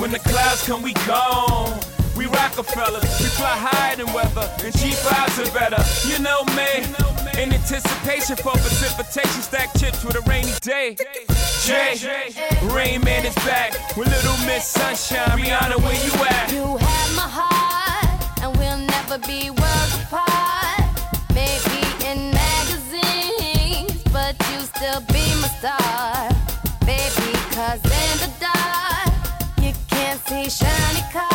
When the clouds come, we gone. We Rockefellers, we fly higher than weather, and G5s are better. You know me, in anticipation for precipitation, stack chips with a rainy day. Jay, Rain Man is back with Little Miss Sunshine. Rihanna, where you at? You have my heart, and we'll never be worlds apart. Maybe in magazines, but you still be my star. shiny car.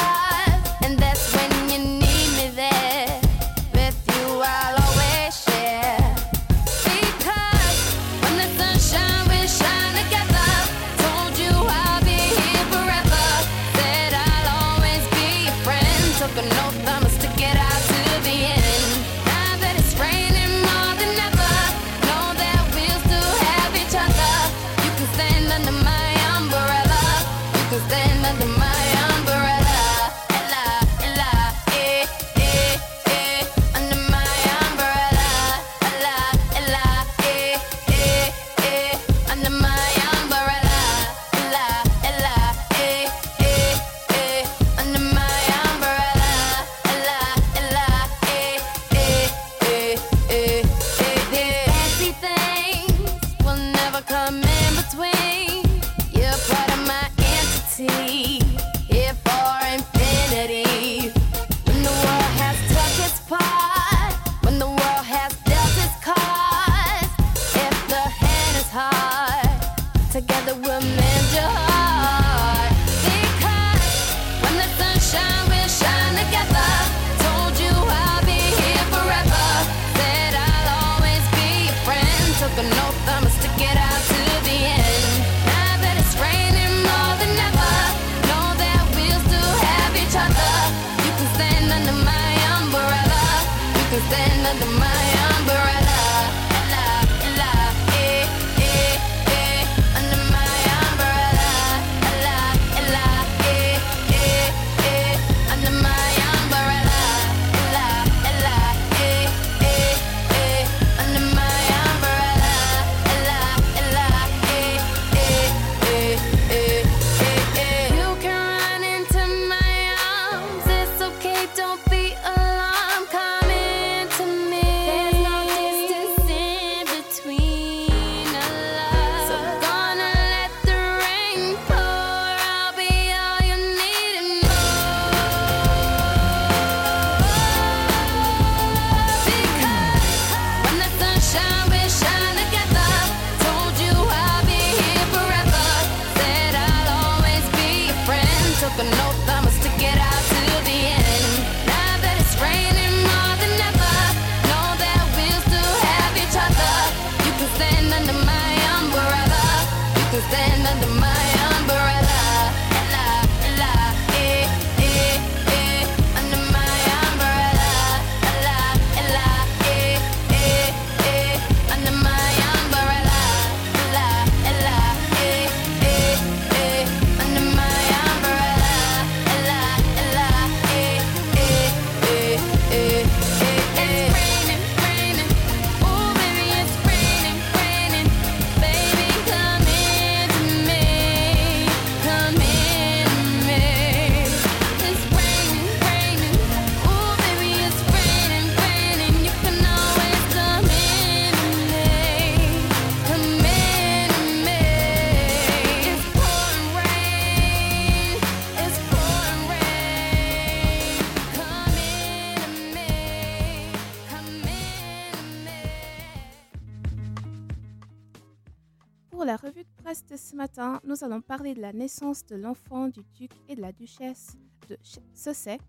Matin, nous allons parler de la naissance de l'enfant du duc et de la duchesse de Sussex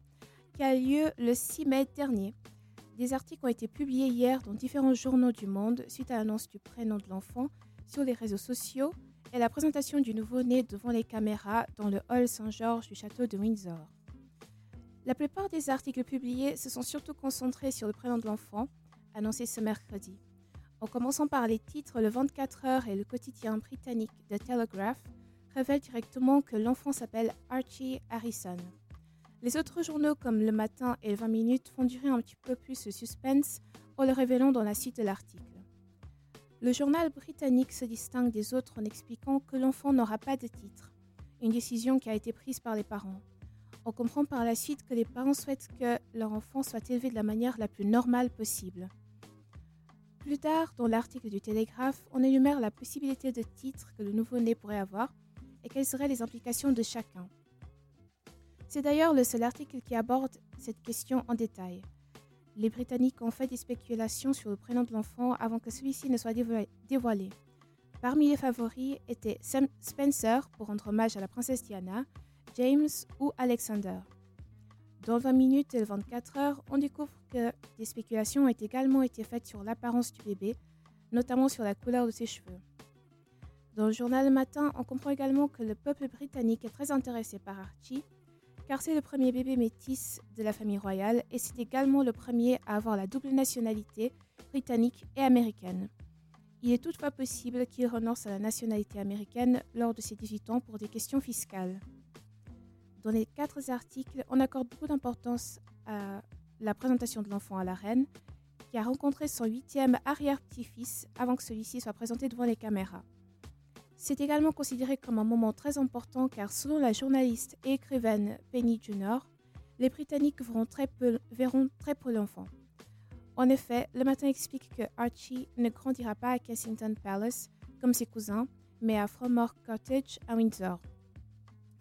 qui a lieu le 6 mai dernier. Des articles ont été publiés hier dans différents journaux du monde suite à l'annonce du prénom de l'enfant sur les réseaux sociaux et la présentation du nouveau-né devant les caméras dans le hall Saint-Georges du château de Windsor. La plupart des articles publiés se sont surtout concentrés sur le prénom de l'enfant, annoncé ce mercredi. En commençant par les titres, le 24 heures et le quotidien britannique The Telegraph révèlent directement que l'enfant s'appelle Archie Harrison. Les autres journaux comme Le Matin et 20 minutes font durer un petit peu plus le suspense en le révélant dans la suite de l'article. Le journal britannique se distingue des autres en expliquant que l'enfant n'aura pas de titre. une décision qui a été prise par les parents. On comprend par la suite que les parents souhaitent que leur enfant soit élevé de la manière la plus normale possible. Plus tard, dans l'article du Télégraphe, on énumère la possibilité de titre que le nouveau-né pourrait avoir et quelles seraient les implications de chacun. C'est d'ailleurs le seul article qui aborde cette question en détail. Les Britanniques ont fait des spéculations sur le prénom de l'enfant avant que celui-ci ne soit dévoilé. Parmi les favoris étaient Sam Spencer pour rendre hommage à la princesse Diana, James ou Alexander. Dans 20 minutes et 24 heures, on découvre que des spéculations ont également été faites sur l'apparence du bébé, notamment sur la couleur de ses cheveux. Dans le journal Matin, on comprend également que le peuple britannique est très intéressé par Archie, car c'est le premier bébé métis de la famille royale et c'est également le premier à avoir la double nationalité britannique et américaine. Il est toutefois possible qu'il renonce à la nationalité américaine lors de ses 18 ans pour des questions fiscales. Dans les quatre articles, on accorde beaucoup d'importance à la présentation de l'enfant à la reine, qui a rencontré son huitième arrière-petit-fils avant que celui-ci soit présenté devant les caméras. C'est également considéré comme un moment très important car selon la journaliste et écrivaine Penny Junor, les Britanniques verront très peu, verront très peu l'enfant. En effet, le matin explique que Archie ne grandira pas à Kensington Palace comme ses cousins, mais à Fromore Cottage à Windsor.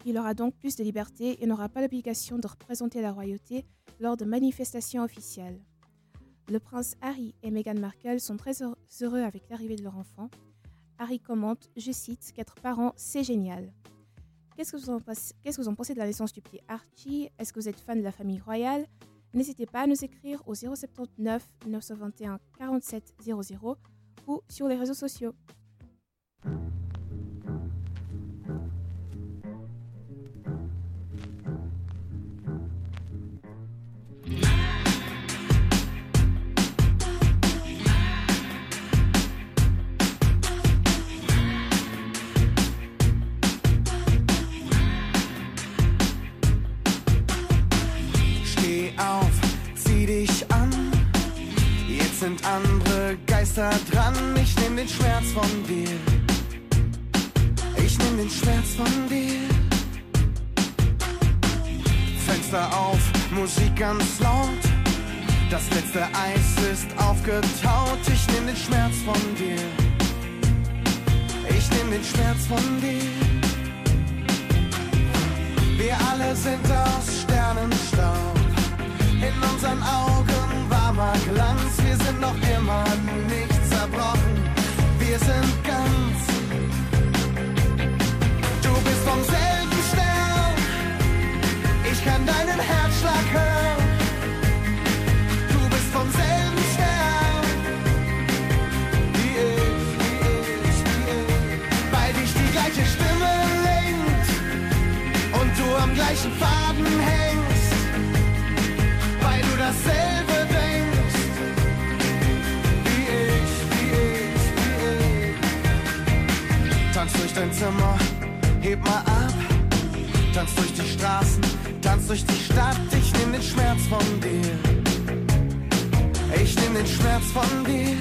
Il aura donc plus de liberté et n'aura pas l'obligation de représenter la royauté lors de manifestations officielles. Le prince Harry et Meghan Markle sont très heureux avec l'arrivée de leur enfant. Harry commente, je cite, qu'être parent, c'est génial. Qu'est-ce que, vous en qu'est-ce que vous en pensez de la naissance du petit Archie? Est-ce que vous êtes fan de la famille royale? N'hésitez pas à nous écrire au 079 921 47 00 ou sur les réseaux sociaux. Geister dran. Ich nehm den Schmerz von dir. Ich nehm den Schmerz von dir. Fenster auf, Musik ganz laut. Das letzte Eis ist aufgetaut. Ich nehm den Schmerz von dir. Ich nehm den Schmerz von dir. Wir alle sind aus Sternenstaub. In unseren Augen dein Zimmer, heb mal ab. Tanz durch die Straßen, tanz durch die Stadt. Ich nehm den Schmerz von dir. Ich nehm den Schmerz von dir.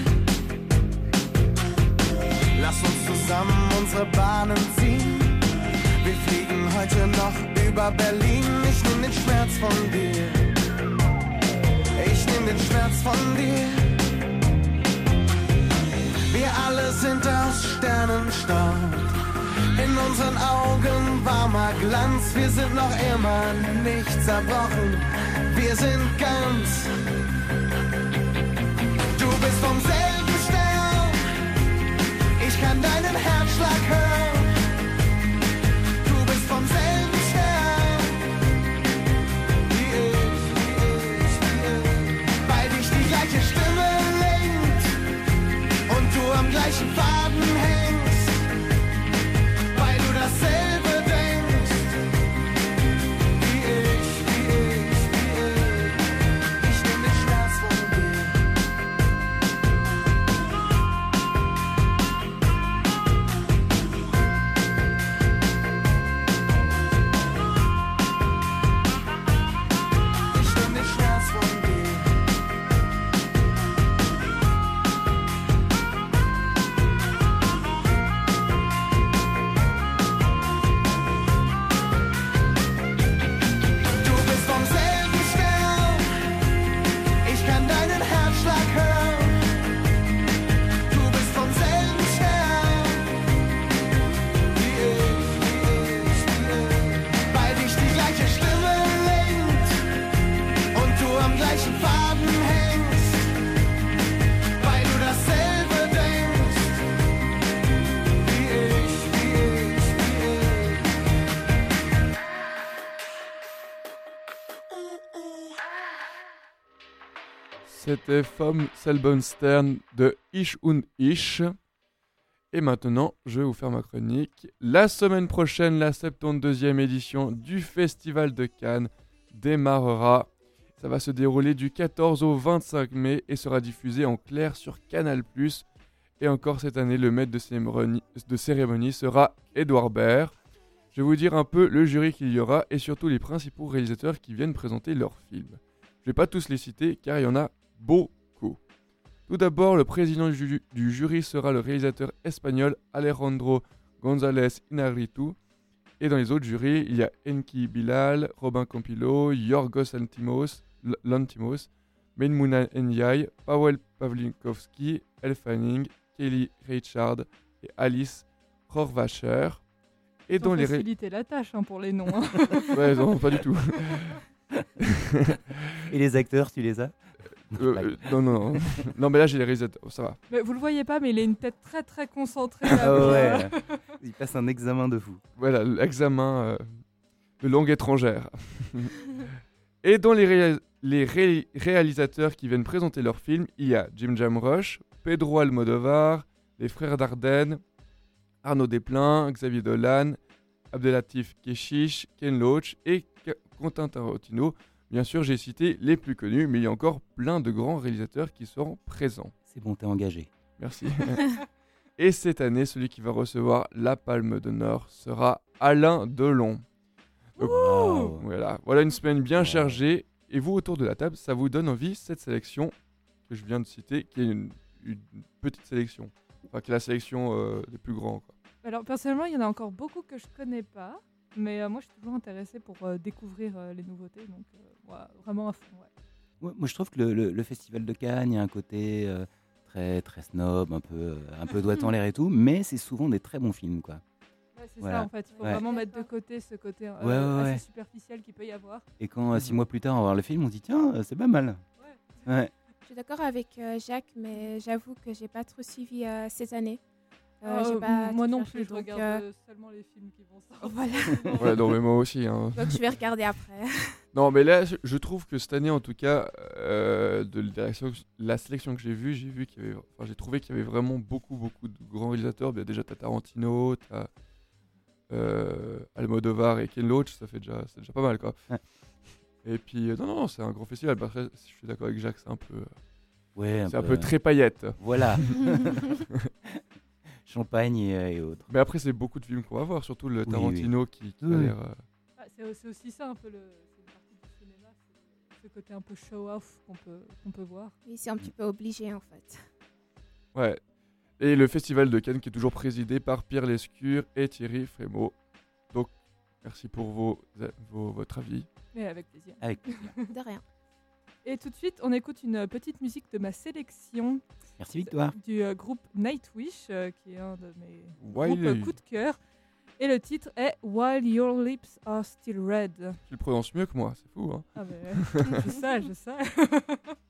Lass uns zusammen unsere Bahnen ziehen. Wir fliegen heute noch über Berlin. Ich nehm den Schmerz von dir. Ich nehm den Schmerz von dir. Wir alle sind aus Sternenstaub. In unseren Augen warmer Glanz. Wir sind noch immer nicht zerbrochen. Wir sind ganz. Du bist vom selben Stern. Ich kann deinen Herzschlag hören. C'était Vom Selbonstern de Ich und Ich. Et maintenant, je vais vous faire ma chronique. La semaine prochaine, la 72e édition du Festival de Cannes démarrera. Ça va se dérouler du 14 au 25 mai et sera diffusé en clair sur Canal+. Et encore cette année, le maître de cérémonie, sera Edouard Baird. Je vais vous dire un peu le jury qu'il y aura et surtout les principaux réalisateurs qui viennent présenter leurs films. Je vais pas tous les citer car il y en a beaucoup. Tout d'abord, le président du, du jury sera le réalisateur espagnol Alejandro González Inarritu. Et dans les autres jurys, il y a Enki Bilal, Robin Campillo, Yorgos Lantimos, Lantimos Maimouna Ndiaye, Paweł Pawlinkowski, Elle Fanning, Kelly Richard et Alice Rohrwacher. Et dans les facilité la tâche hein, pour les noms. hein. Ouais, non, pas du tout. Et les acteurs, tu les as? Euh, euh, non, non, non. Non, mais là, j'ai les réalisateurs. Ça va. mais vous le voyez pas, mais il a une tête très très concentrée. Ah là, ouais. Il passe un examen de fou. Voilà, l'examen euh, de langue étrangère. Et dans les, réa- les ré- réalisateurs qui viennent présenter leurs films, il y a Jim Jamroche, Pedro Almodovar, les frères Dardenne, Arnaud Desplein, Xavier Dolan, Abdelatif Keshish, Ken Loach et Quentin Tarantino. Bien sûr, j'ai cité les plus connus, mais il y a encore plein de grands réalisateurs qui seront présents. C'est bon, t'es engagé. Merci. Et cette année, celui qui va recevoir la Palme d'honneur sera Alain Delon. Donc, Wow. voilà, voilà une semaine bien Ouais. chargée. Et vous, autour de la table, ça vous donne envie, cette sélection que je viens de citer, qui est une, une petite sélection. Enfin, qui est la sélection euh, des plus grands. quoi. Alors personnellement, il y en a encore beaucoup que je connais pas, mais euh, moi je suis toujours intéressée pour euh, découvrir euh, les nouveautés, donc euh, ouais, vraiment à fond. ouais. Ouais, moi, je trouve que le, le- le festival de Cannes, il y a un côté euh, très, très snob, un peu, euh, un peu doigt en l'air et tout, mais c'est souvent des très bons films, quoi. Ouais, c'est Voilà. ça en fait, il faut Ouais. vraiment mettre de côté ce côté euh, Ouais, ouais, assez ouais. superficiel qu'il peut y avoir. Et quand euh, six mois plus tard, on va voir le film, on se dit tiens, euh, c'est pas mal. Ouais. Je suis d'accord avec euh, Jacques, mais j'avoue que j'ai pas trop suivi euh, cette année. Euh, Euh, pas moi non plus, je donc, regarde euh, seulement les films qui vont sortir. Voilà. Ouais, non, mais moi aussi. hein. Donc je vais regarder après. Non, mais là, je- trouve que cette année, en tout cas, euh, de la sélection, que j'ai vue, j'ai vu qu'il y avait, enfin, j'ai trouvé qu'il y avait vraiment beaucoup, beaucoup de grands réalisateurs. Bien, déjà, t'as Tarantino, t'as euh, Almodovar et Ken Loach, ça fait déjà, c'est déjà pas mal, quoi. Ouais. Et puis, euh, non, non, c'est un grand festival. Bah, Après, je suis d'accord avec Jacques, c'est un peu, Ouais, c'est un peu très paillette. Voilà. Champagne et, euh, et autres. Mais après, c'est beaucoup de films qu'on va voir, surtout le Oui, Tarantino qui, qui a Oui. l'air. euh, Ah, c'est aussi ça un peu le, c'est une partie du cinéma, c'est ce côté un peu show-off qu'on peut, qu'on peut voir. Oui, c'est un petit peu obligé en fait. Ouais. Et le festival de Cannes qui est toujours présidé par Pierre Lescure et Thierry Frémaux. Donc, merci pour vos, vos- votre avis. Mais avec plaisir. Avec plaisir. De rien. Et tout de suite, on écoute une petite musique de ma sélection Merci Victoire. du euh, groupe Nightwish, euh, qui est un de mes While- groupes euh, coup de cœur. Et le titre est While Your Lips Are Still Red. Tu le prononces mieux que moi, c'est fou. Hein Ah ben, je sais, je sais.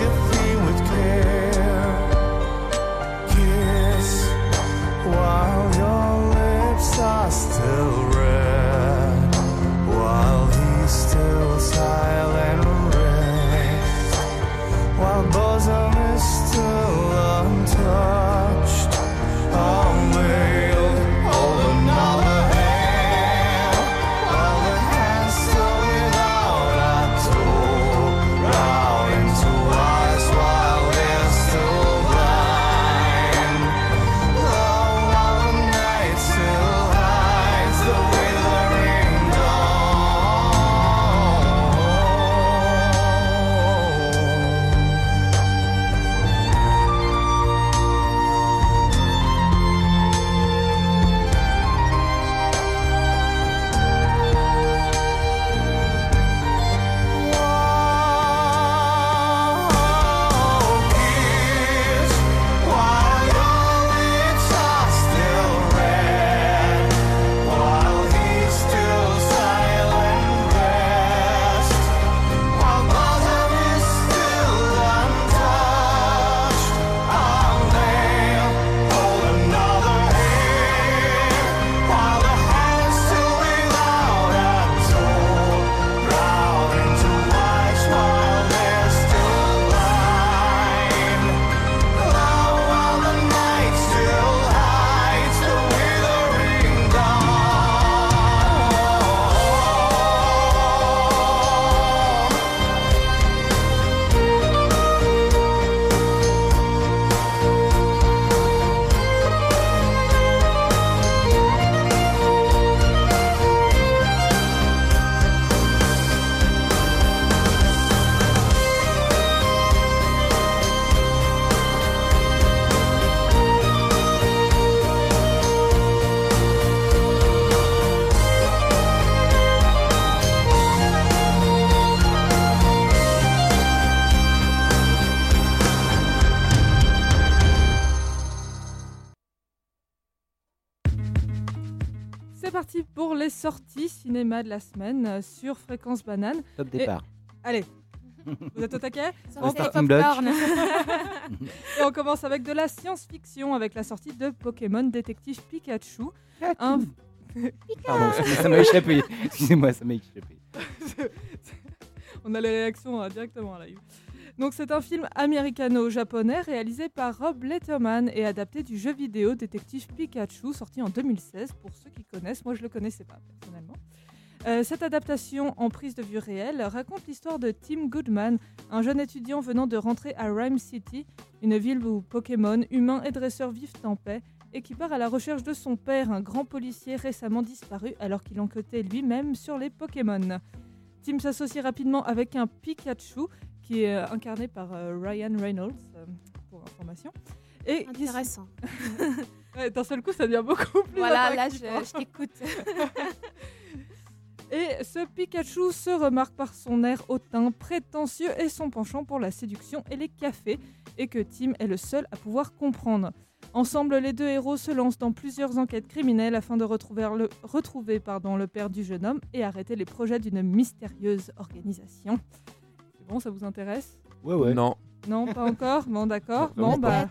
you cinéma de la semaine euh, sur Fréquence Banane. Top départ. Allez, vous êtes au taquet popcorn. Et on commence avec de la science-fiction avec la sortie de Pokémon Détective Pikachu. Un... Pardon, ça m'a échappé. Excusez-moi, ça m'a échappé. On a les réactions euh, directement là. Donc c'est un film américano-japonais réalisé par Rob Letterman et adapté du jeu vidéo Détective Pikachu sorti en 2016 pour ceux qui connaissent. Moi je le connaissais pas personnellement. Euh, cette adaptation en prise de vue réelle raconte l'histoire de Tim Goodman, un jeune étudiant venant de rentrer à Rhyme City, une ville où Pokémon, humains et dresseurs vivent en paix, et qui part à la recherche de son père, un grand policier récemment disparu alors qu'il enquêtait lui-même sur les Pokémon. Tim s'associe rapidement avec un Pikachu qui est euh, incarné par euh, Ryan Reynolds, pour information. Et qui- Intéressant. Ouais, d'un seul coup, ça devient beaucoup plus Voilà, là, je, hein. je t'écoute. Et ce Pikachu se remarque par son air hautain, prétentieux et son penchant pour la séduction et les cafés, et que Tim est le seul à pouvoir comprendre. Ensemble, les deux héros se lancent dans plusieurs enquêtes criminelles afin de retrouver, le, retrouver pardon, le père du jeune homme et arrêter les projets d'une mystérieuse organisation. C'est bon, ça vous intéresse? Ouais, ouais. Non. Non, pas encore? Bon, d'accord. Non, Bon, bah.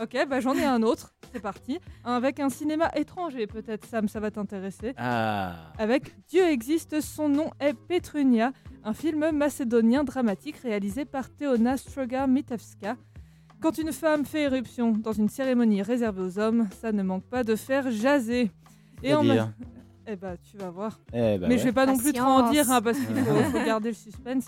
Ok, bah, j'en ai un autre. C'est parti. Avec un cinéma étranger, peut-être, Sam, ça va t'intéresser Ah. avec Dieu existe, son nom est Petrunia, un film macédonien dramatique réalisé par Teona Stroga Mitevska. Quand une femme fait éruption dans une cérémonie réservée aux hommes, ça ne manque pas de faire jaser. Et en C'est-à-dire Eh bah, tu vas voir. Eh bah Mais ouais. je vais pas non plus trop en dire hein, parce qu'il faut, faut garder le suspense.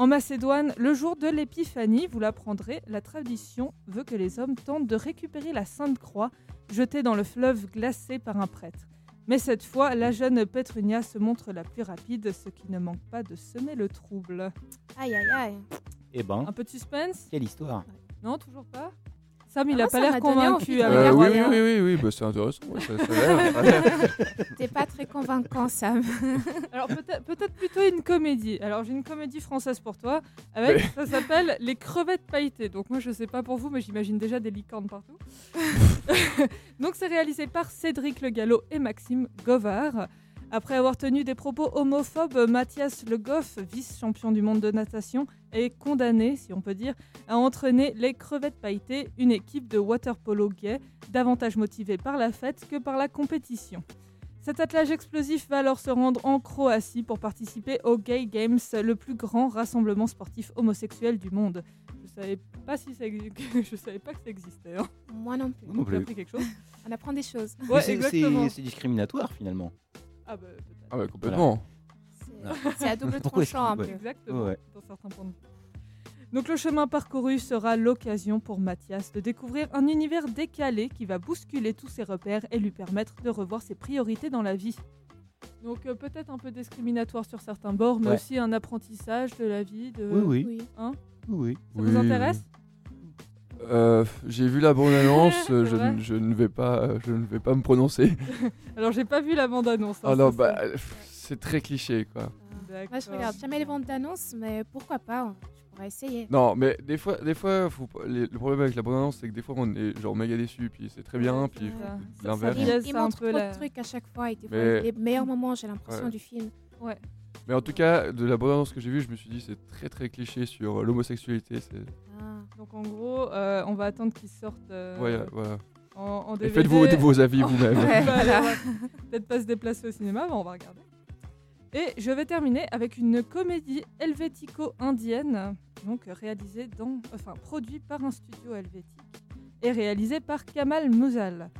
En Macédoine, le jour de l'épiphanie, vous l'apprendrez, la tradition veut que les hommes tentent de récupérer la Sainte Croix jetée dans le fleuve glacé par un prêtre. Mais cette fois, la jeune Petrunia se montre la plus rapide, ce qui ne manque pas de semer le trouble. Aïe, aïe, aïe. Eh ben, Un peu de suspense? Quelle histoire. Non, toujours pas? Sam, il Ah, a pas l'air convaincu avec Euh, oui, oui, oui, oui, oui, bah, c'est intéressant. T'es pas très convaincant, Sam. Alors peut-être peut-être plutôt une comédie. Alors j'ai une comédie française pour toi. Avec, ça s'appelle Les crevettes pailletées. Donc moi je sais pas pour vous, mais j'imagine déjà des licornes partout. Donc c'est réalisé par Cédric Le Gallo et Maxime Govard. Après avoir tenu des propos homophobes, Mathias Le Goff, vice-champion du monde de natation, est condamné, si on peut dire, à entraîner les crevettes pailletées, une équipe de water polo gay, davantage motivée par la fête que par la compétition. Cet attelage explosif va alors se rendre en Croatie pour participer au Gay Games, le plus grand rassemblement sportif homosexuel du monde. Je savais pas si ça exi- je savais pas que ça existait. hein. Moi non plus. Plus. appris quelque chose? On apprend des choses. Ouais, c'est- discriminatoire finalement. Ah bah. Ah ouais, complètement. C'est- C'est à double tranchant un qu'il- peu. ouais. Exactement, Ouais. dans certains points de vue. Donc le chemin parcouru sera l'occasion pour Mathias de découvrir un univers décalé qui va bousculer tous ses repères et lui permettre de revoir ses priorités dans la vie. Donc euh, peut-être un peu discriminatoire sur certains bords, mais Ouais. aussi un apprentissage de la vie. De... Oui, oui. Hein? Oui, oui. Ça Oui, vous intéresse? Euh, J'ai vu la bande-annonce, euh, je, vrai? ne- je ne vais pas, je ne vais pas me prononcer. Alors j'ai pas vu la bande-annonce. hein, Ah non, ça, bah. C'est très cliché, quoi. Moi, je regarde jamais les ventes d'annonces, mais pourquoi pas Je pourrais essayer. Non, mais des fois, des fois, faut pas- les- le problème avec la bande-annonce, c'est que des fois, on est genre méga déçu, puis c'est très bien, puis l'inverse. Il Il, laisse il un montre peu trop la- de trucs à chaque fois et des fois, les meilleurs moments, j'ai l'impression, Ouais. du film. Ouais. Mais en tout cas, de la bande-annonce que j'ai vue, je me suis dit, c'est très très cliché sur euh, l'homosexualité. c'est- Ah. Donc en gros, euh, on va attendre qu'ils sortent euh, Ouais, voilà. en, en Et DVD. faites-vous vos avis vous-même. Ouais, voilà. Peut-être pas se déplacer au cinéma, mais on va regarder. Et je vais terminer avec une comédie helvético-indienne, donc réalisée dans, enfin produite par un studio helvétique et réalisée par Kamal Mouzal.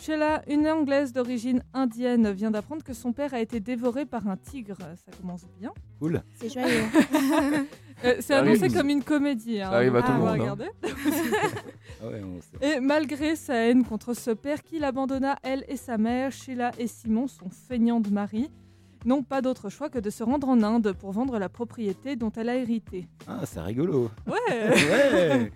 Sheila, une anglaise d'origine indienne, vient d'apprendre que son père a été dévoré par un tigre. Ça commence bien. Cool. C'est joyeux. Euh, c'est Ça annoncé arrive. comme une comédie. hein, Ça arrive à tout le on va monde, hein. regarder. Ah ouais, on sait. Et malgré sa haine contre ce père qui l'abandonna, elle et sa mère, Sheila et Simon, son feignant de mari, n'ont pas d'autre choix que de se rendre en Inde pour vendre la propriété dont elle a hérité. Ah, c'est rigolo. Ouais Ouais.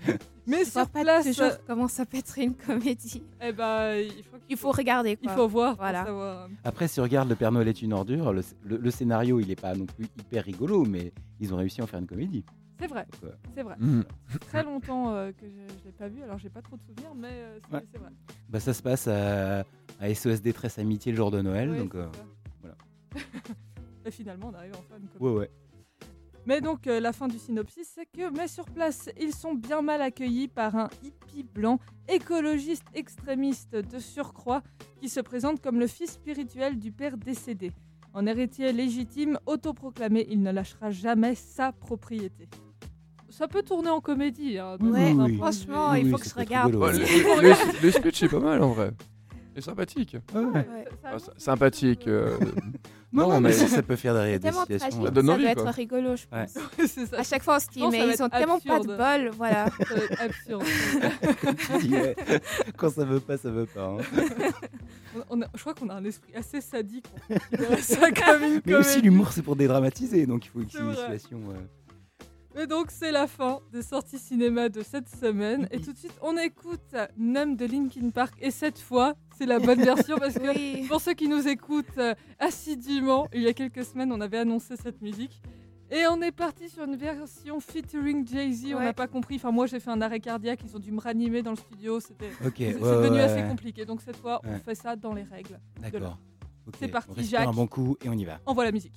Mais sur pas place, toujours comment ça peut être une comédie. eh ben, il faut, qu'il Il faut regarder, il faut voir Voilà. pour savoir. Après, si on regarde Le Père Noël est une ordure, le, le- le scénario, il est pas non plus hyper rigolo, mais ils ont réussi à en faire une comédie. C'est vrai, euh, c'est vrai. Mhm. Très longtemps euh, que je ne l'ai pas vu, alors j'ai pas trop de souvenirs, mais euh, c'est Ouais. vrai. bah, ça se passe à, à SOS Détresse Amitié le jour de Noël. Ouais, donc, euh. et finalement, on arrive enfin à une comédie. ouais, ouais. Mais donc, euh, la fin du synopsis, c'est que, mais sur place, ils sont bien mal accueillis par un hippie blanc, écologiste extrémiste de surcroît, qui se présente comme le fils spirituel du père décédé. En héritier légitime, autoproclamé, il ne lâchera jamais sa propriété. Ça peut tourner en comédie. Hein, Ouais, oui. Franchement, Oui, il oui, faut que je regarde. Ouais, le, le- est pas mal en vrai. Et sympathique. Ouais. Ah, sympathique. chose, euh, Non, Non, mais mais- ça, ça peut faire des, des situations. euh, Ça donne ça envie, doit quoi. être rigolo, je pense. euh, ça. À chaque fois, on se dit, ça mais ils ont tellement pas de bol, voilà. Ça va être absurde. Quand ça veut pas, ça veut pas. hein. On- on a- je crois qu'on a un esprit assez sadique ça comme une Mais aussi, l'humour, c'est pour dédramatiser, donc il faut qu'il y ait C'est une situation. Mais donc c'est la fin des sorties cinéma de cette semaine. Et tout de suite, on écoute Numb de Linkin Park. Et cette fois, c'est la bonne version parce que Oui. pour ceux qui nous écoutent euh, assidûment, il y a quelques semaines, on avait annoncé cette musique. Et on est parti sur une version featuring Jay-Z. On n'a pas compris. Enfin, moi, j'ai fait un arrêt cardiaque. Ils ont dû me ranimer dans le studio. C'était Ok, c'est ouais, c'est devenu ouais, assez ouais. compliqué. Donc cette fois, on fait ça dans les règles. D'accord. C'est parti, on Jacques. un bon coup et on y va. Envoie la musique.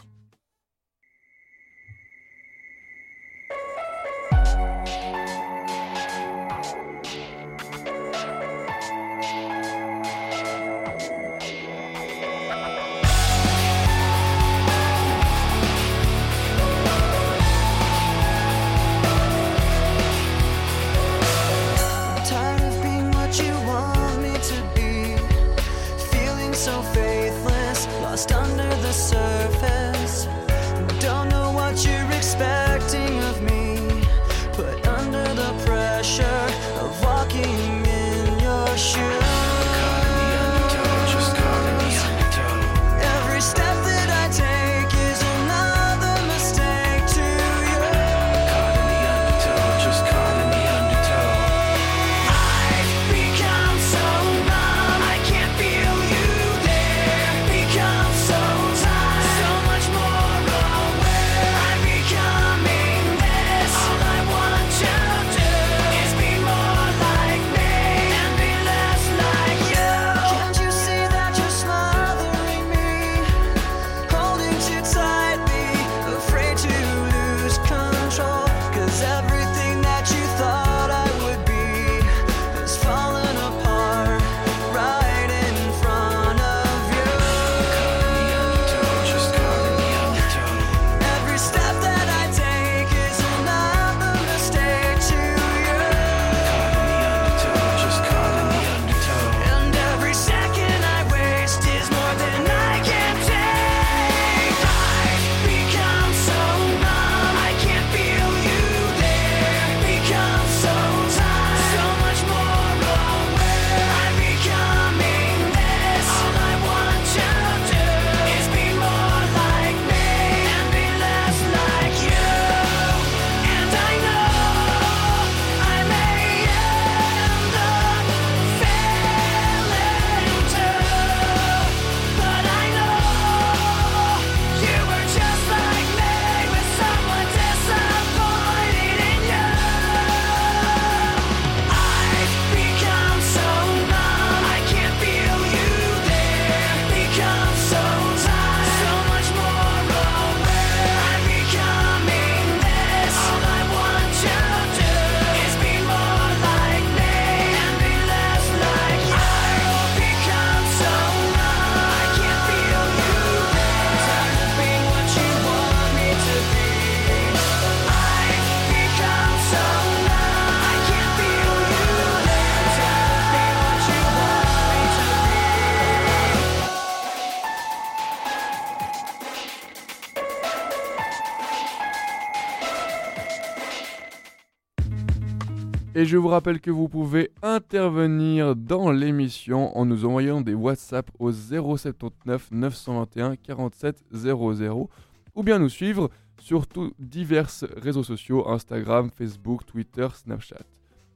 Et je vous rappelle que vous pouvez intervenir dans l'émission en nous envoyant des WhatsApp au 079 921 47 00 ou bien nous suivre sur tous divers réseaux sociaux Instagram, Facebook, Twitter, Snapchat.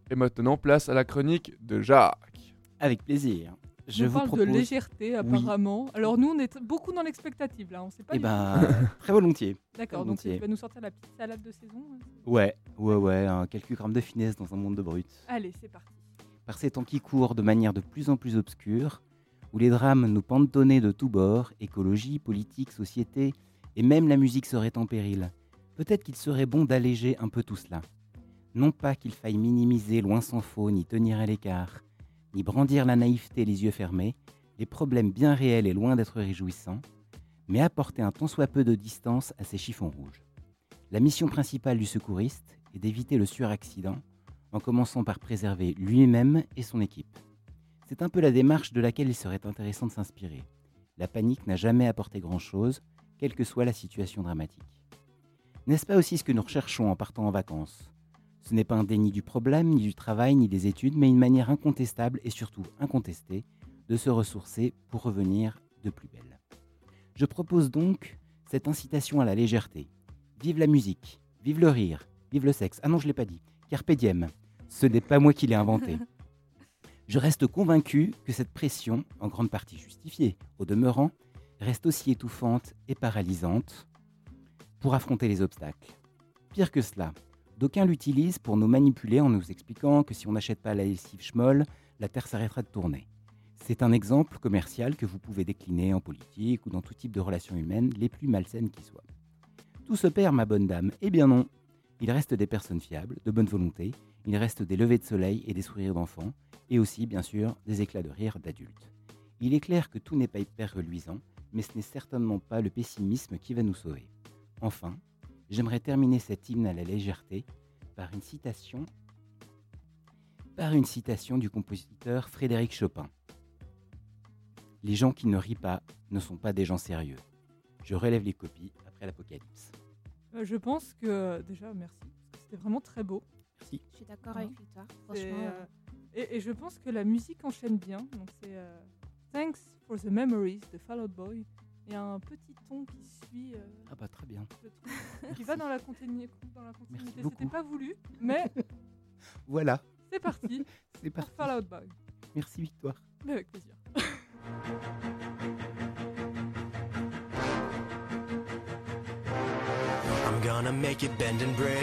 Et maintenant, place à la chronique de Jacques. Avec plaisir. Je vous parle propose. de légèreté apparemment. Alors nous on est beaucoup dans l'expectative là, on sait pas. Eh ben, très volontiers. D'accord, donc tu vas nous sortir la petite salade de saison. hein. Ouais, ouais, ouais, hein, quelques grammes de finesse dans un monde de brut. Allez, c'est parti. Par ces temps qui courent de manière de plus en plus obscure, où les drames nous pantonnent de tous bords, écologie, politique, société, et même la musique serait en péril, peut-être qu'il serait bon d'alléger un peu tout cela. Non pas qu'il faille minimiser loin s'en faut, ni tenir à l'écart, ni brandir la naïveté les yeux fermés, les problèmes bien réels et loin d'être réjouissants, mais apporter un tant soit peu de distance à ces chiffons rouges. La mission principale du secouriste est d'éviter le suraccident, en commençant par préserver lui-même et son équipe. C'est un peu la démarche de laquelle il serait intéressant de s'inspirer. La panique n'a jamais apporté grand-chose, quelle que soit la situation dramatique. N'est-ce pas aussi ce que nous recherchons en partant en vacances? Ce n'est pas un déni du problème, ni du travail, ni des études, mais une manière incontestable et surtout incontestée de se ressourcer pour revenir de plus belle. Je propose donc cette incitation à la légèreté. Vive la musique, vive le rire, vive le sexe. Ah non, je l'ai pas dit. Carpe diem. Ce n'est pas moi qui l'ai inventé. Je reste convaincu que cette pression, en grande partie justifiée, au demeurant, reste aussi étouffante et paralysante pour affronter les obstacles. Pire que cela, d'aucuns l'utilisent pour nous manipuler en nous expliquant que si on n'achète pas la lessive schmoll, la Terre s'arrêtera de tourner. C'est un exemple commercial que vous pouvez décliner en politique ou dans tout type de relations humaines, les plus malsaines qui soient. Tout se perd, ma bonne dame. Eh bien non. Il reste des personnes fiables, de bonne volonté, il reste des levées de soleil et des sourires d'enfants, et aussi, bien sûr, des éclats de rire d'adultes. Il est clair que tout n'est pas hyper reluisant, mais ce n'est certainement pas le pessimisme qui va nous sauver. Enfin, j'aimerais terminer cet hymne à la légèreté par une citation par une citation du compositeur Frédéric Chopin. Les gens qui ne rient pas ne sont pas des gens sérieux. Je relève les copies après l'apocalypse. Euh, je pense que déjà merci, c'était vraiment très beau. Merci. Je suis d'accord avec. C'est, Franchement, euh, et, et je pense que la musique enchaîne bien. Donc c'est euh, Thanks for the Memories de Fall Out Boy. Il y a un petit ton qui suit, euh, Ah bah très bien. trouve, qui va dans la, dans la continuité. C'était pas voulu, mais Voilà, c'est parti c'est pour parti. Fall Out Boy. Merci Victoire. Mais avec plaisir. I'm gonna make it bend and break.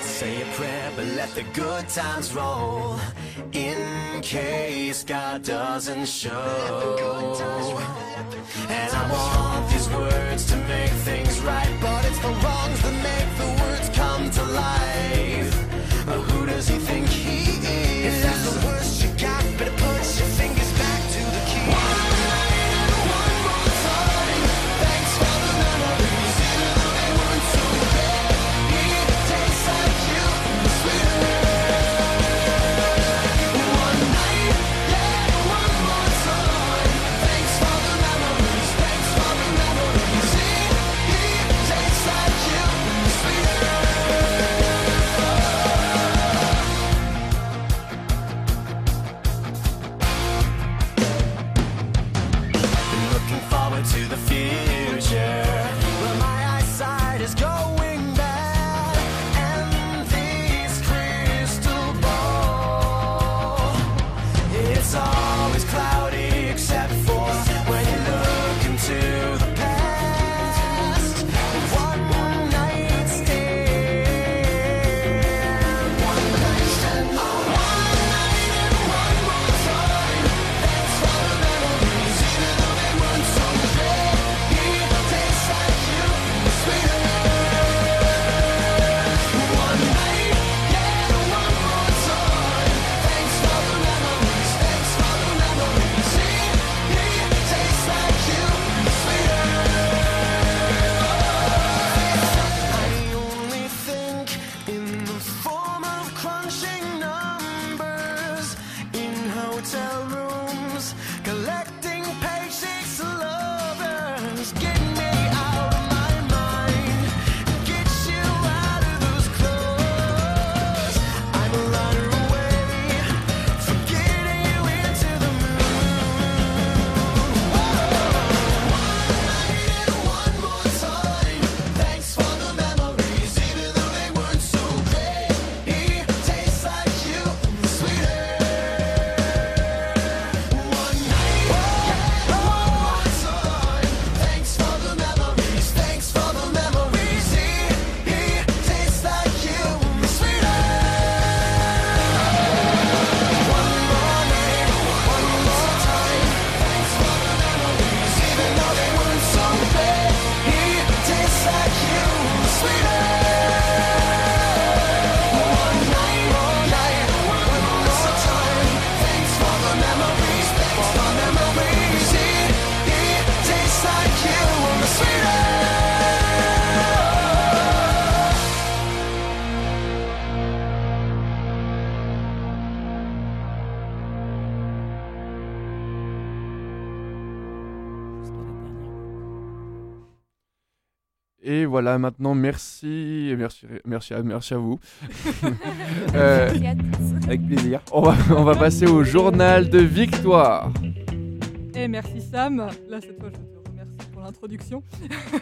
Say a prayer, but let the good times roll. In case God doesn't show. And I want these words to make things right, but it's the wrongs that make the words come to life. But who does he think voilà, maintenant, merci, et merci, merci, à, merci à vous. Euh. Avec plaisir. on, va, on va passer au journal de Victoire. Et merci Sam. Là, cette fois, je te remercie pour l'introduction.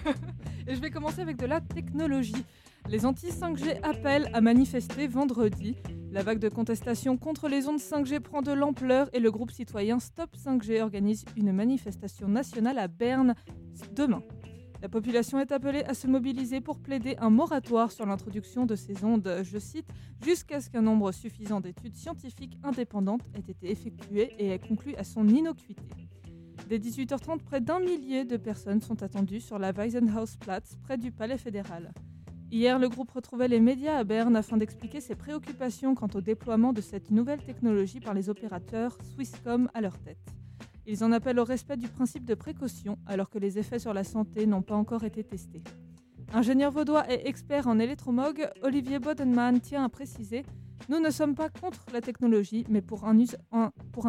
Et je vais commencer avec de la technologie. Les anti-5G appellent à manifester vendredi. La vague de contestation contre les ondes 5G prend de l'ampleur et le groupe citoyen Stop 5G organise une manifestation nationale à Berne demain. La population est appelée à se mobiliser pour plaider un moratoire sur l'introduction de ces ondes, je cite, jusqu'à ce qu'un nombre suffisant d'études scientifiques indépendantes ait été effectuées et ait conclu à son innocuité. Dès 18h30, près d'un millier de personnes sont attendues sur la Waisenhausplatz, près du Palais fédéral. Hier, le groupe retrouvait les médias à Berne afin d'expliquer ses préoccupations quant au déploiement de cette nouvelle technologie par les opérateurs Swisscom à leur tête. Ils en appellent au respect du principe de précaution alors que les effets sur la santé n'ont pas encore été testés. Ingénieur vaudois et expert en électromog, Olivier Bodenman tient à préciser Nous ne sommes pas contre la technologie, mais pour un,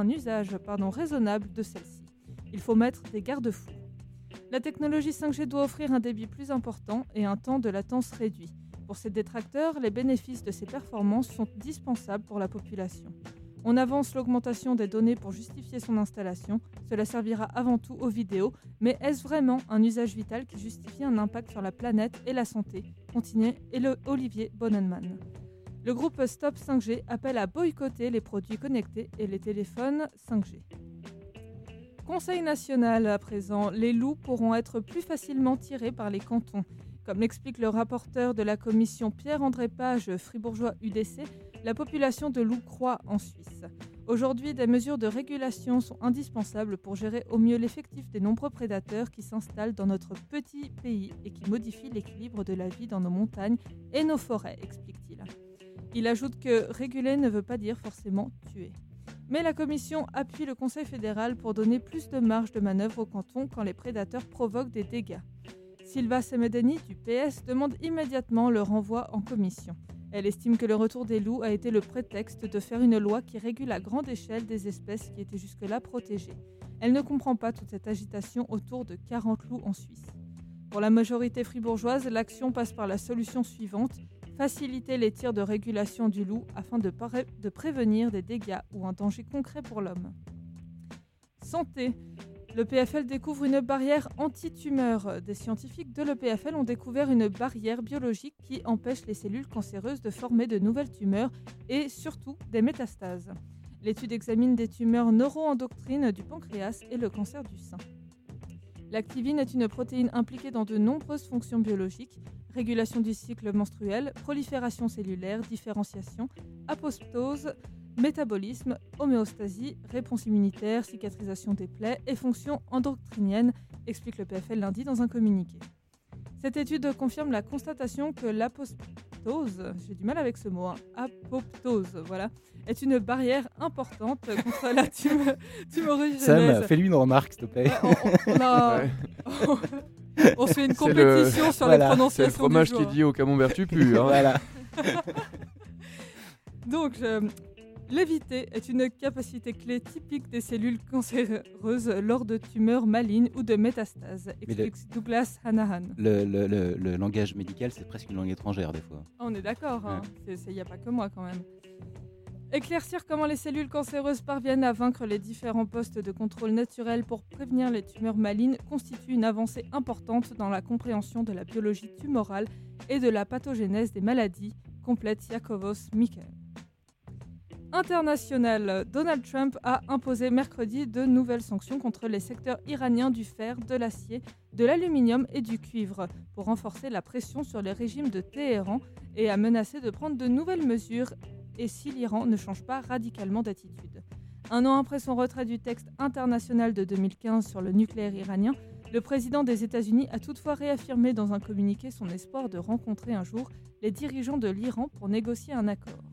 usage raisonnable de celle-ci. Il faut mettre des garde-fous. La technologie 5G doit offrir un débit plus important et un temps de latence réduit. Pour ces détracteurs, les bénéfices de ces performances sont dispensables pour la population. On avance l'augmentation des données pour justifier son installation. Cela servira avant tout aux vidéos, mais est-ce vraiment un usage vital qui justifie un impact sur la planète et la santé? Continuez et le Olivier Bonenman. Le groupe Stop 5G appelle à boycotter les produits connectés et les téléphones 5G. Conseil national à présent, les loups pourront être plus facilement tirés par les cantons. Comme l'explique le rapporteur de la commission Pierre-André Page, fribourgeois UDC, la population de loups croît en Suisse. Aujourd'hui, des mesures de régulation sont indispensables pour gérer au mieux l'effectif des nombreux prédateurs qui s'installent dans notre petit pays et qui modifient l'équilibre de la vie dans nos montagnes et nos forêts, explique-t-il. Il ajoute que réguler ne veut pas dire forcément tuer. Mais la Commission appuie le Conseil fédéral pour donner plus de marge de manœuvre aux cantons quand les prédateurs provoquent des dégâts. Sylva Semedeni du PS demande immédiatement le renvoi en commission. Elle estime que le retour des loups a été le prétexte de faire une loi qui régule à grande échelle des espèces qui étaient jusque-là protégées. Elle ne comprend pas toute cette agitation autour de 40 loups en Suisse. Pour la majorité fribourgeoise, l'action passe par la solution suivante faciliter les tirs de régulation du loup afin de, prévenir des dégâts ou un danger concret pour l'homme. Santé. Le PFL découvre une barrière anti-tumeur. Des scientifiques de l'EPFL ont découvert une barrière biologique qui empêche les cellules cancéreuses de former de nouvelles tumeurs et surtout des métastases. L'étude examine des tumeurs neuroendocrines du pancréas et le cancer du sein. L'activine est une protéine impliquée dans de nombreuses fonctions biologiques régulation du cycle menstruel, prolifération cellulaire, différenciation, apoptose, métabolisme, homéostasie, réponse immunitaire, cicatrisation des plaies et fonctions endocriniennes, explique le PFL lundi dans un communiqué. Cette étude confirme la constatation que l'apoptose, j'ai du mal avec ce mot, hein, apoptose, voilà, est une barrière importante contre la tumeur, tumorigenèse. Sam, fais-lui une remarque, s'il te plaît. Ouais, on, on a- Ouais. on se fait une C'est le- compétition sur Voilà, les C'est prononciations le fromage du qui est dit au camembert tu pues. hein. voilà. Donc, euh, l'éviter est une capacité clé typique des cellules cancéreuses lors de tumeurs malignes ou de métastases, le- explique Douglas Hanahan. Le, le- le- le langage médical, c'est presque une langue étrangère, des fois. Ah, On est d'accord, il n'y a pas que moi quand même. Éclaircir comment les cellules cancéreuses parviennent à vaincre les différents postes de contrôle naturel pour prévenir les tumeurs malignes constitue une avancée importante dans la compréhension de la biologie tumorale et de la pathogénèse des maladies, complète Yakovos Mikel. International, Donald Trump a imposé mercredi de nouvelles sanctions contre les secteurs iraniens du fer, de l'acier, de l'aluminium et du cuivre pour renforcer la pression sur les régimes de Téhéran et a menacé de prendre de nouvelles mesures et si l'Iran ne change pas radicalement d'attitude. Un an après son retrait du texte international de 2015 sur le nucléaire iranien, le président des États-Unis a toutefois réaffirmé dans un communiqué son espoir de rencontrer un jour les dirigeants de l'Iran pour négocier un accord.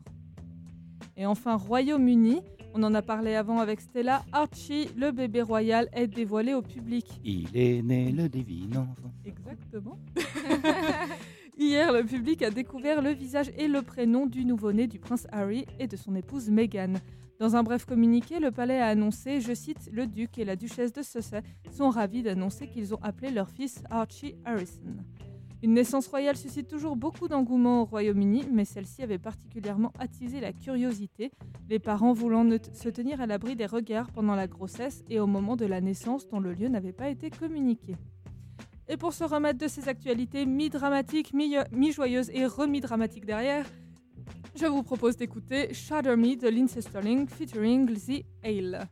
Et enfin, Royaume-Uni, on en a parlé avant avec Stella, Archie, le bébé royal, est dévoilé au public. Il est né le divin enfant. Exactement. Hier, le public a découvert le visage et le prénom du nouveau-né du prince Harry et de son épouse Meghan. Dans un bref communiqué, le palais a annoncé, je cite, le duc et la duchesse de Sussex sont ravis d'annoncer qu'ils ont appelé leur fils Archie Harrison. Une naissance royale suscite toujours beaucoup d'engouement au Royaume-Uni, mais celle-ci avait particulièrement attisé la curiosité, les parents voulant se tenir à l'abri des regards pendant la grossesse et au moment de la naissance dont le lieu n'avait pas été communiqué. Et pour se remettre de ces actualités mi-dramatiques, mi-joyeuses et remi-dramatiques derrière, je vous propose d'écouter Shatter Me de Lindsay Sterling featuring The Ale.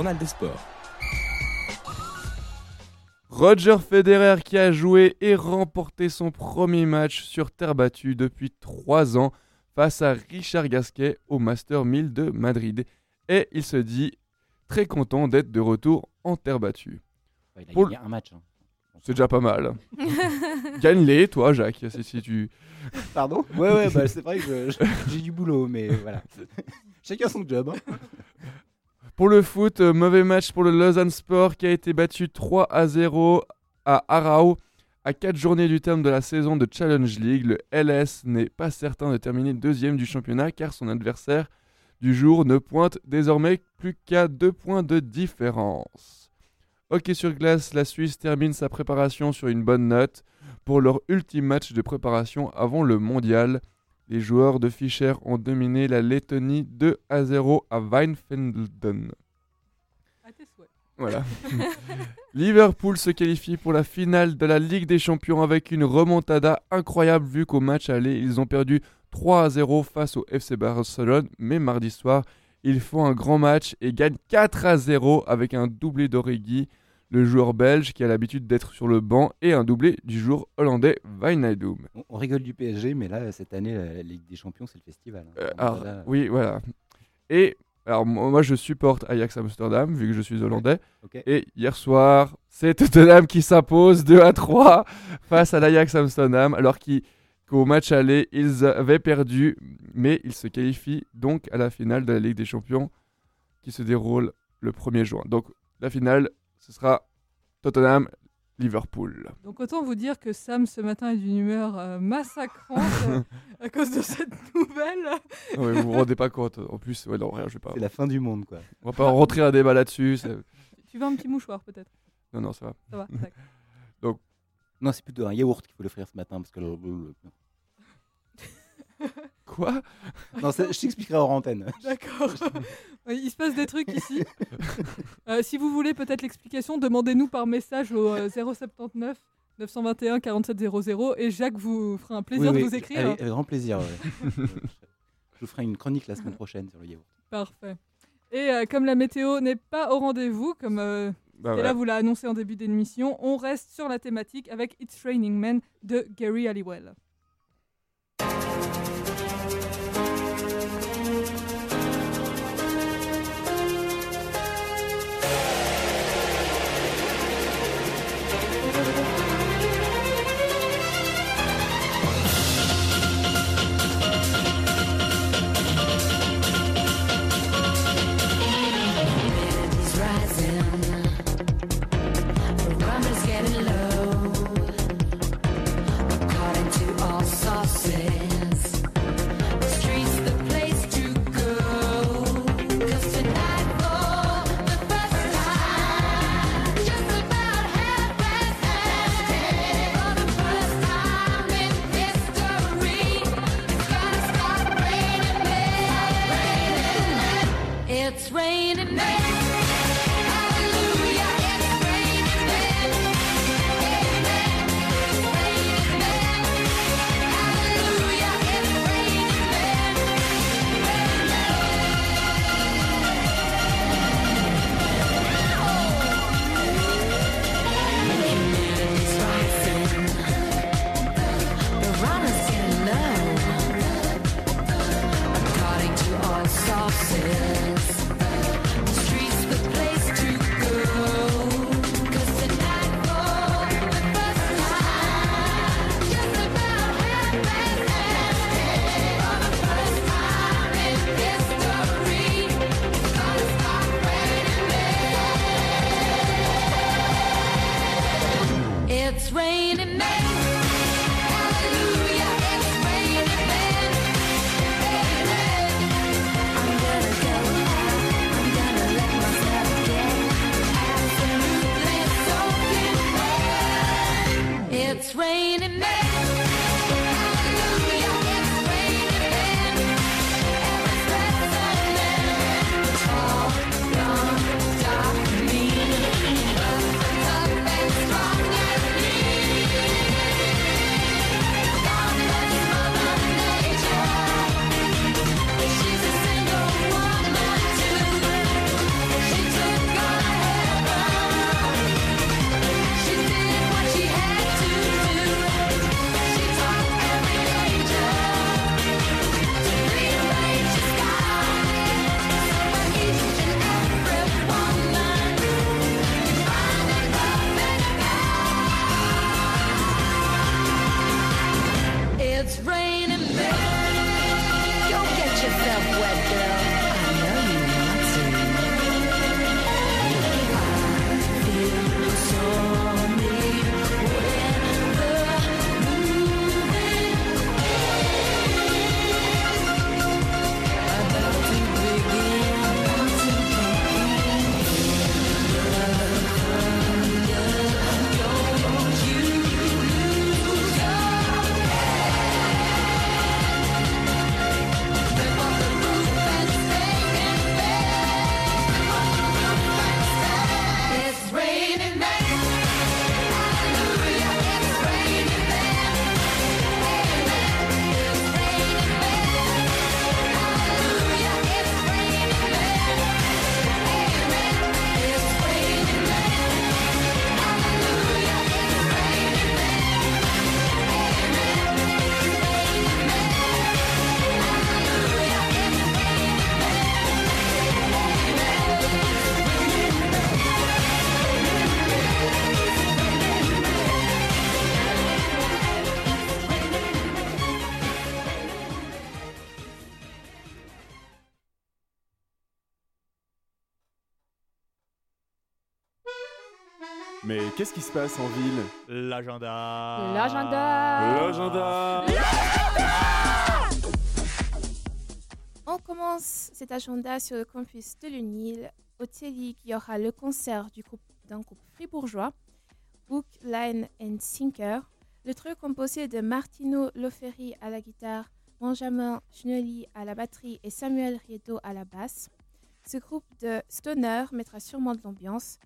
Journal des sports. Roger Federer qui a joué et remporté son premier match sur terre battue depuis 3 ans face à Richard Gasquet au Master 1000 de Madrid. Et il se dit très content d'être de retour en terre battue. Ouais, il a Pour gagné un match. hein. C'est déjà pas mal. Gagne-les, toi, Jacques, si, si tu... Pardon? Ouais, ouais, bah, c'est vrai que j'ai du boulot, mais voilà. Chacun son job. hein. Pour le foot, euh, mauvais match pour le Lausanne Sport qui a été battu 3 à 0 à Arau. À 4 journées du terme de la saison de Challenge League, le LS n'est pas certain de terminer deuxième du championnat car son adversaire du jour ne pointe désormais plus qu'à 2 points de différence. Hockey sur glace, la Suisse termine sa préparation sur une bonne note pour leur ultime match de préparation avant le mondial. Les joueurs de Fischer ont dominé la Lettonie 2 à 0 à Weinfelden. À tes souhaits. Voilà. Liverpool se qualifie pour la finale de la Ligue des Champions avec une remontada incroyable vu qu'au match aller, ils ont perdu 3 à 0 face au FC Barcelone, mais mardi soir, ils font un grand match et gagnent 4 à 0 avec un doublé d'Origi, le joueur belge qui a l'habitude d'être sur le banc, et un doublé du joueur hollandais Wijnaldum. On, on rigole du PSG, mais là, cette année, la, Ligue des Champions, c'est le festival. hein. Euh, alors, oui, voilà. Et alors moi, je supporte Ajax Amsterdam vu que je suis hollandais. Et hier soir, c'est Tottenham qui s'impose 2 à 3 face à l'Ajax Amsterdam alors qu'au match aller, ils avaient perdu, mais ils se qualifient donc à la finale de la Ligue des Champions qui se déroule le 1er juin. Donc la finale, ce sera Tottenham-Liverpool. Donc autant vous dire que Sam ce matin est d'une humeur euh, massacrante à cause de cette nouvelle. Ah ouais, vous vous rendez pas compte. En plus, ouais, non, rien, je vais pas. C'est la fin du monde, quoi. On va pas rentrer un débat là-dessus. c'est- Tu veux un petit mouchoir peut-être? Non, non, ça va. Ça va. d'accord. Non, c'est plutôt un yaourt qu'il faut l'offrir ce matin, parce que... le- le- le- Quoi? Non, ça- je t'expliquerai hors antenne. D'accord. Il se passe des trucs ici. Euh, si vous voulez peut-être l'explication, demandez-nous par message au euh, 079 921 4700 et Jacques vous fera un plaisir Oui, de oui, vous écrire. Avec, avec grand plaisir, ouais. je, je vous ferai une chronique la semaine prochaine sur le yaourt. Parfait. Et euh, comme la météo n'est pas au rendez-vous, comme euh, Bah Stella vous l'a annoncé en début d'émission, on reste sur la thématique avec It's Raining Men de Gary Halliwell. Qu'est-ce qui se passe en ville? L'agenda. L'agenda. L'agenda On commence cet agenda sur le campus de l'UNIL. Au Telly, il y aura le concert du groupe d'un groupe fribourgeois, Hook, Line and Sinker. Le trio composé de Martino Loferri à la guitare, Benjamin Schnelli à la batterie et Samuel Riedo à la basse. Ce groupe de stoner mettra sûrement de l'ambiance.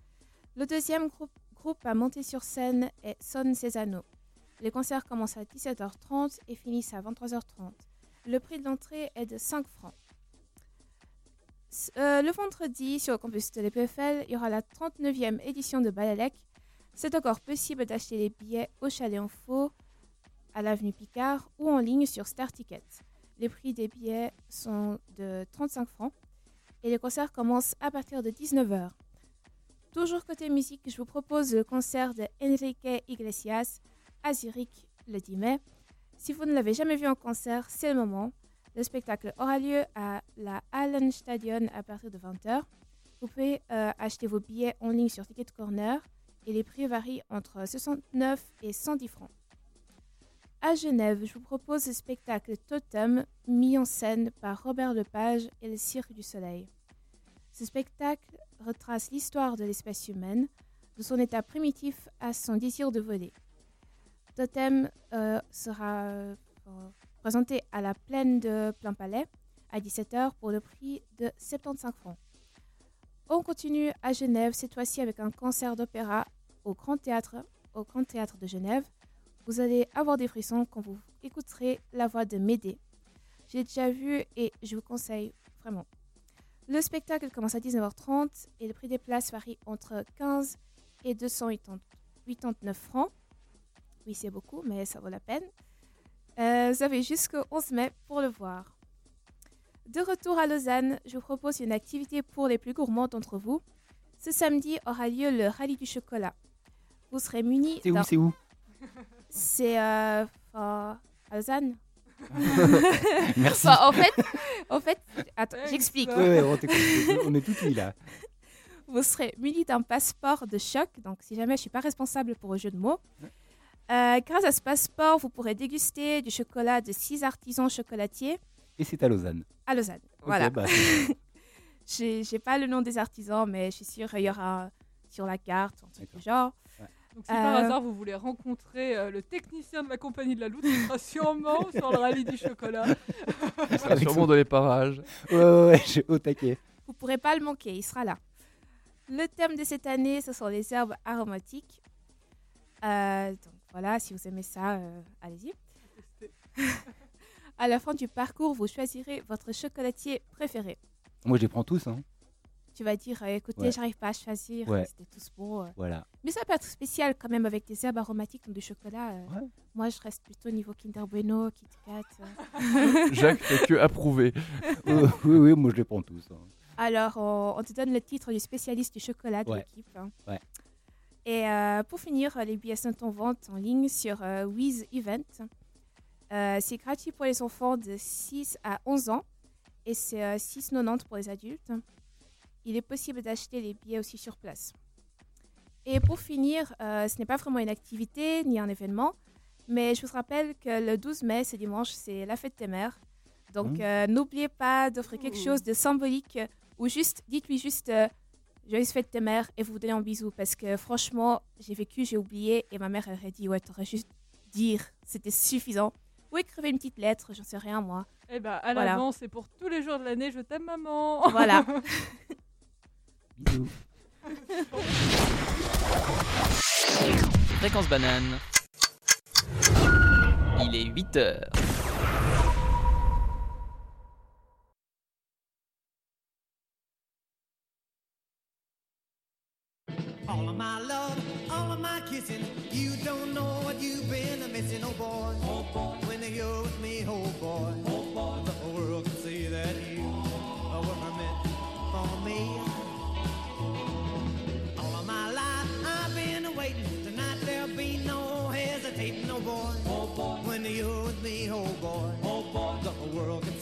Le deuxième groupe, groupe à monter sur scène est Son Cesano. Les concerts commencent à 17h30 et finissent à 23h30. Le prix de l'entrée est de 5 francs. Euh, le vendredi, sur le campus de l'EPFL, il y aura la 39e édition de Balalek. C'est encore possible d'acheter les billets au Chalet en Faux, à l'avenue Picard ou en ligne sur Star Ticket. Les prix des billets sont de 35 francs et les concerts commencent à partir de 19h. Toujours côté musique, je vous propose le concert de Enrique Iglesias à Zurich le 10 mai. Si vous ne l'avez jamais vu en concert, c'est le moment. Le spectacle aura lieu à la Hallenstadion à partir de 20h. Vous pouvez euh, acheter vos billets en ligne sur Ticket Corner et les prix varient entre 69 et 110 francs. À Genève, je vous propose le spectacle Totem, mis en scène par Robert Lepage et le Cirque du Soleil. Ce spectacle retrace l'histoire de l'espèce humaine, de son état primitif à son désir de voler. Totem euh, sera euh, présenté à la plaine de Plein Palais à 17h pour le prix de 75 francs. On continue à Genève, cette fois-ci avec un concert d'opéra au Grand Théâtre, au Grand Théâtre de Genève. Vous allez avoir des frissons quand vous écouterez la voix de Médée. J'ai déjà vu et je vous conseille vraiment. Le spectacle commence à 19h30 et le prix des places varie entre 15 et 289 francs. Oui, c'est beaucoup, mais ça vaut la peine. Euh, vous avez jusqu'au 11 mai pour le voir. De retour à Lausanne, je vous propose une activité pour les plus gourmands d'entre vous. Ce samedi aura lieu le rallye du chocolat. Vous serez munis. C'est où, c'est où? C'est euh, à Lausanne. Merci. Enfin, en fait, en fait, attends, j'explique. Ouais, on, est tout là. Vous serez muni d'un passeport de choc. Donc, si jamais je suis pas responsable pour le jeu de mots, Euh, grâce à ce passeport, vous pourrez déguster du chocolat de six artisans chocolatiers Et c'est à Lausanne. à Lausanne. Voilà. bah, J'ai j'ai pas le nom des artisans, mais je suis sûre qu'il y aura sur la carte, un truc du genre. Donc si par Euh, hasard vous voulez rencontrer euh, le technicien de la compagnie de la Loutre, il sera sûrement sur le rallye du chocolat. Il sera sûrement dans les parages. Ouais, ouais, ouais, j'ai au taquet. Vous pourrez pas le manquer, il sera là. Le thème de cette année, ce sont les herbes aromatiques. Euh, donc voilà, si vous aimez ça, euh, allez-y. à la fin du parcours, vous choisirez votre chocolatier préféré. Moi, je les prends tous. Hein. Tu vas dire, euh, écoutez, Ouais. j'arrive pas à choisir, Ouais. c'était tous euh. Voilà. Mais ça peut être spécial quand même avec des herbes aromatiques comme du chocolat. euh. Moi, je reste plutôt niveau Kinder Bueno, Kit Kat. euh. Jacques fait que approuver. oui, oui, oui, moi, je les prends tous. hein. Alors, on, on te donne le titre du spécialiste du chocolat de l'équipe. hein. Ouais. Et euh, pour finir, les billets sont en vente en ligne sur euh, Wiz Event. Euh, c'est gratuit pour les enfants de 6 à 11 ans et c'est euh, 6,90 pour les adultes. Il est possible d'acheter les billets aussi sur place. Et pour finir, euh, ce n'est pas vraiment une activité ni un événement, mais je vous rappelle que le 12 mai, ce dimanche, c'est la fête des mères. Donc Mmh. euh, n'oubliez pas d'offrir quelque chose de symbolique ou juste, dites-lui juste euh, Joyeuse fête des mères et vous vous donnez un bisou parce que franchement, j'ai vécu, j'ai oublié et ma mère aurait dit Ouais, t'aurais juste dire, c'était suffisant. Ou écrivez une petite lettre, j'en sais rien moi. Eh ben, à Voilà. l'avance et pour tous les jours de l'année, je t'aime maman. Voilà. Bisous. Fréquence banane. Il est 8 heures. All of my love,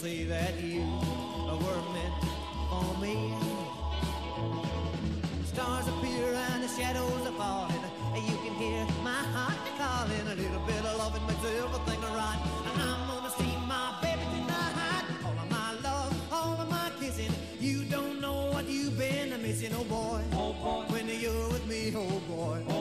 say that you were meant for me. Stars appear and the shadows are falling. You can hear my heart calling. A little bit of loving makes everything right. And I'm gonna see my baby tonight. All of my love, all of my kissing. You don't know what you've been missing, oh boy. Oh boy. When you're with me, oh boy.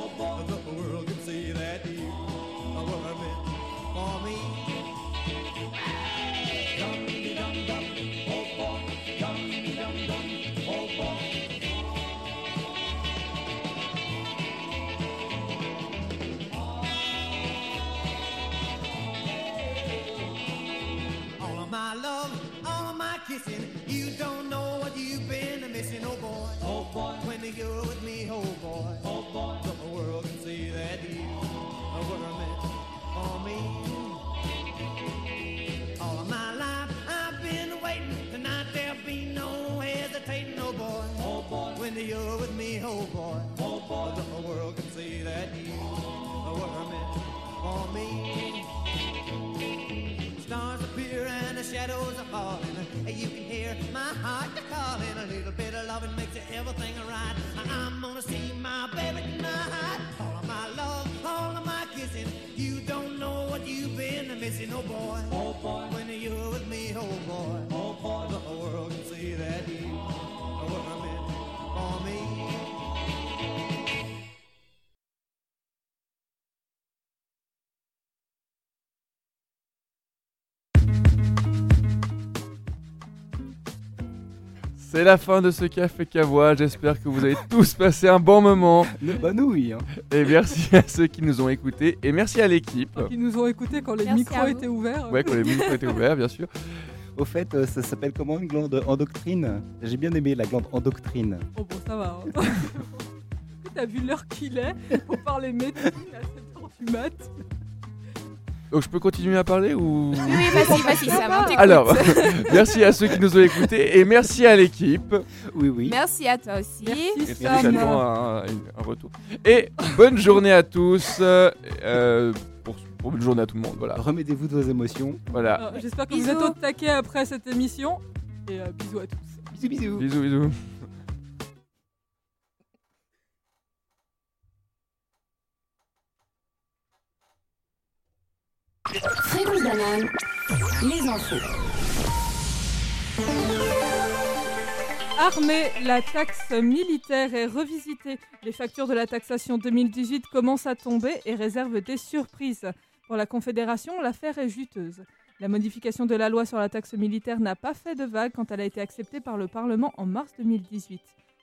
Hesitating, oh boy. Oh boy. When you're with me, oh boy. Oh boy. The whole world can see that you I meant for me. Stars appear and the shadows are falling. You can hear my heart calling. A little bit of loving makes everything right. I'm gonna see my baby tonight. All of my love, all of my kissing. You don't know what you've been missing, oh boy. Oh boy. When you're with me. Oh boy. C'est la fin de ce café cavois. J'espère que vous avez tous passé un bon moment. Le banouille. Hein. Et merci à ceux qui nous ont écoutés. Et merci à l'équipe. Qui nous ont écoutés quand les Merci micros étaient ouverts. Ouais, quand les micros étaient ouverts, bien sûr. Au fait, euh, ça s'appelle comment une glande endoctrine? J'ai bien aimé la glande endoctrine. Oh bon, ça va. Hein. T'as vu l'heure qu'il est pour parler médecine à 7h du mat? Donc je peux continuer à parler ou Oui, vas-y, vas-y, on t'écoute. Alors, merci à ceux qui nous ont écoutés et merci à l'équipe. Oui, oui. Merci à toi aussi. Merci, Sam. j'attends un, un retour. Et bonne journée à tous. euh, euh, pour, pour bonne journée à tout le monde. Voilà. Remettez-vous de vos émotions. Voilà. Euh, J'espère que Bisous. vous êtes au taquet après cette émission. Et euh, bisous à tous. Bisous, bisous. Bisous, bisous. Banane, les infos. Armée, la taxe militaire est revisitée. Les factures de la taxation 2018 commencent à tomber et réservent des surprises. Pour la Confédération, l'affaire est juteuse. La modification de la loi sur la taxe militaire n'a pas fait de vague quand elle a été acceptée par le Parlement en mars 2018.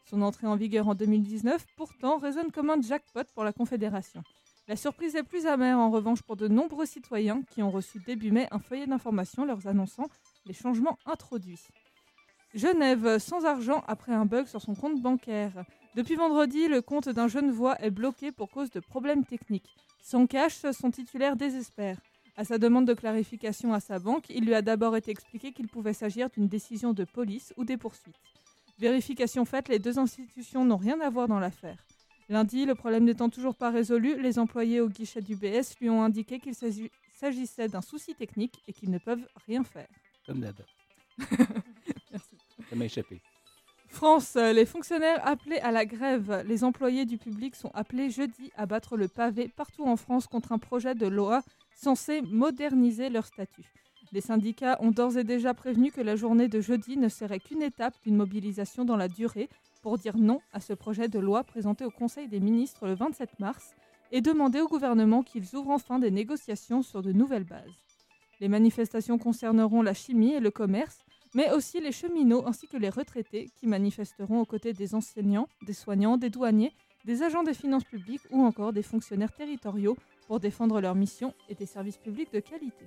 Son entrée en vigueur en 2019, pourtant, résonne comme un jackpot pour la Confédération. La surprise est plus amère en revanche pour de nombreux citoyens qui ont reçu début mai un feuillet d'information leur annonçant les changements introduits. Genève, sans argent après un bug sur son compte bancaire. Depuis vendredi, le compte d'un Genevois est bloqué pour cause de problèmes techniques. Sans cash, son titulaire désespère. À sa demande de clarification à sa banque, il lui a d'abord été expliqué qu'il pouvait s'agir d'une décision de police ou des poursuites. Vérification faite, les deux institutions n'ont rien à voir dans l'affaire. Lundi, le problème n'étant toujours pas résolu, les employés au guichet du BS lui ont indiqué qu'il s'agissait d'un souci technique et qu'ils ne peuvent rien faire. Comme d'hab. Merci. Ça m'a échappé. France, euh, les fonctionnaires appelés à la grève, les employés du public sont appelés jeudi à battre le pavé partout en France contre un projet de loi censé moderniser leur statut. Les syndicats ont d'ores et déjà prévenu que la journée de jeudi ne serait qu'une étape d'une mobilisation dans la durée pour dire non à ce projet de loi présenté au Conseil des ministres le 27 mars et demander au gouvernement qu'ils ouvrent enfin des négociations sur de nouvelles bases. Les manifestations concerneront la chimie et le commerce, mais aussi les cheminots ainsi que les retraités qui manifesteront aux côtés des enseignants, des soignants, des douaniers, des agents des finances publiques ou encore des fonctionnaires territoriaux pour défendre leurs missions et des services publics de qualité.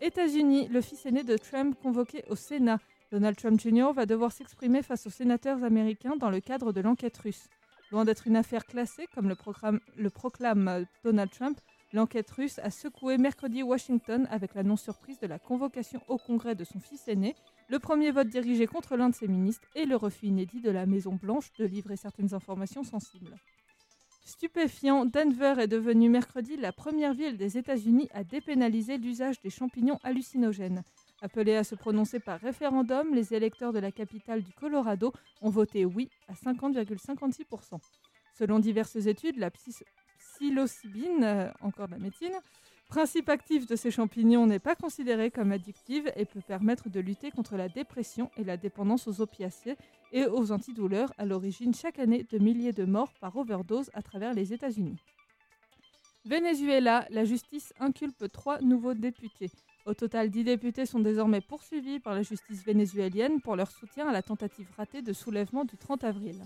États-Unis, le fils aîné de Trump convoqué au Sénat. Donald Trump Jr. va devoir s'exprimer face aux sénateurs américains dans le cadre de l'enquête russe. Loin d'être une affaire classée, comme le, proclame euh, Donald Trump, l'enquête russe a secoué mercredi Washington avec l'annonce surprise de la convocation au Congrès de son fils aîné, le premier vote dirigé contre l'un de ses ministres et le refus inédit de la Maison-Blanche de livrer certaines informations sensibles. Stupéfiant, Denver est devenue mercredi la première ville des États-Unis à dépénaliser l'usage des champignons hallucinogènes. Appelés à se prononcer par référendum, les électeurs de la capitale du Colorado ont voté oui à 50,56%. Selon diverses études, la psilocybine, euh, encore de la médecine, principe actif de ces champignons n'est pas considéré comme addictif et peut permettre de lutter contre la dépression et la dépendance aux opiacés et aux antidouleurs, à l'origine chaque année de milliers de morts par overdose à travers les États-Unis. Venezuela, la justice inculpe trois nouveaux députés. Au total, dix députés sont désormais poursuivis par la justice vénézuélienne pour leur soutien à la tentative ratée de soulèvement du 30 avril.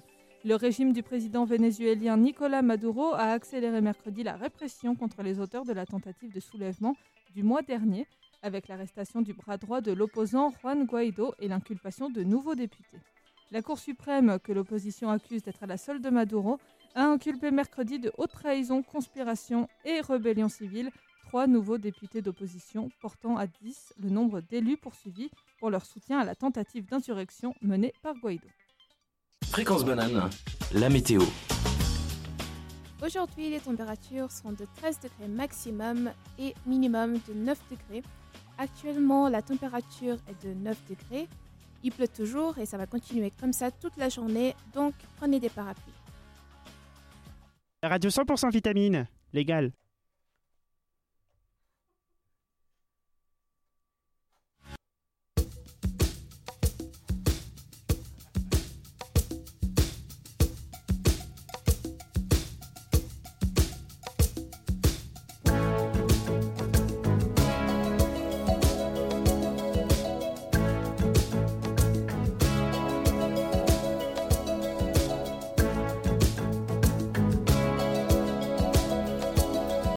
Le régime du président vénézuélien Nicolas Maduro a accéléré mercredi la répression contre les auteurs de la tentative de soulèvement du mois dernier, avec l'arrestation du bras droit de l'opposant Juan Guaido et l'inculpation de nouveaux députés. La Cour suprême, que l'opposition accuse d'être à la solde de Maduro, a inculpé mercredi de haute trahison, conspiration et rébellion civile trois nouveaux députés d'opposition, portant à 10 le nombre d'élus poursuivis pour leur soutien à la tentative d'insurrection menée par Guaido. Fréquence banane, la météo. Aujourd'hui, les températures sont de 13 degrés maximum et minimum de 9 degrés. Actuellement, la température est de 9 degrés. Il pleut toujours et ça va continuer comme ça toute la journée, donc prenez des parapluies. La radio 100% vitamine, légal.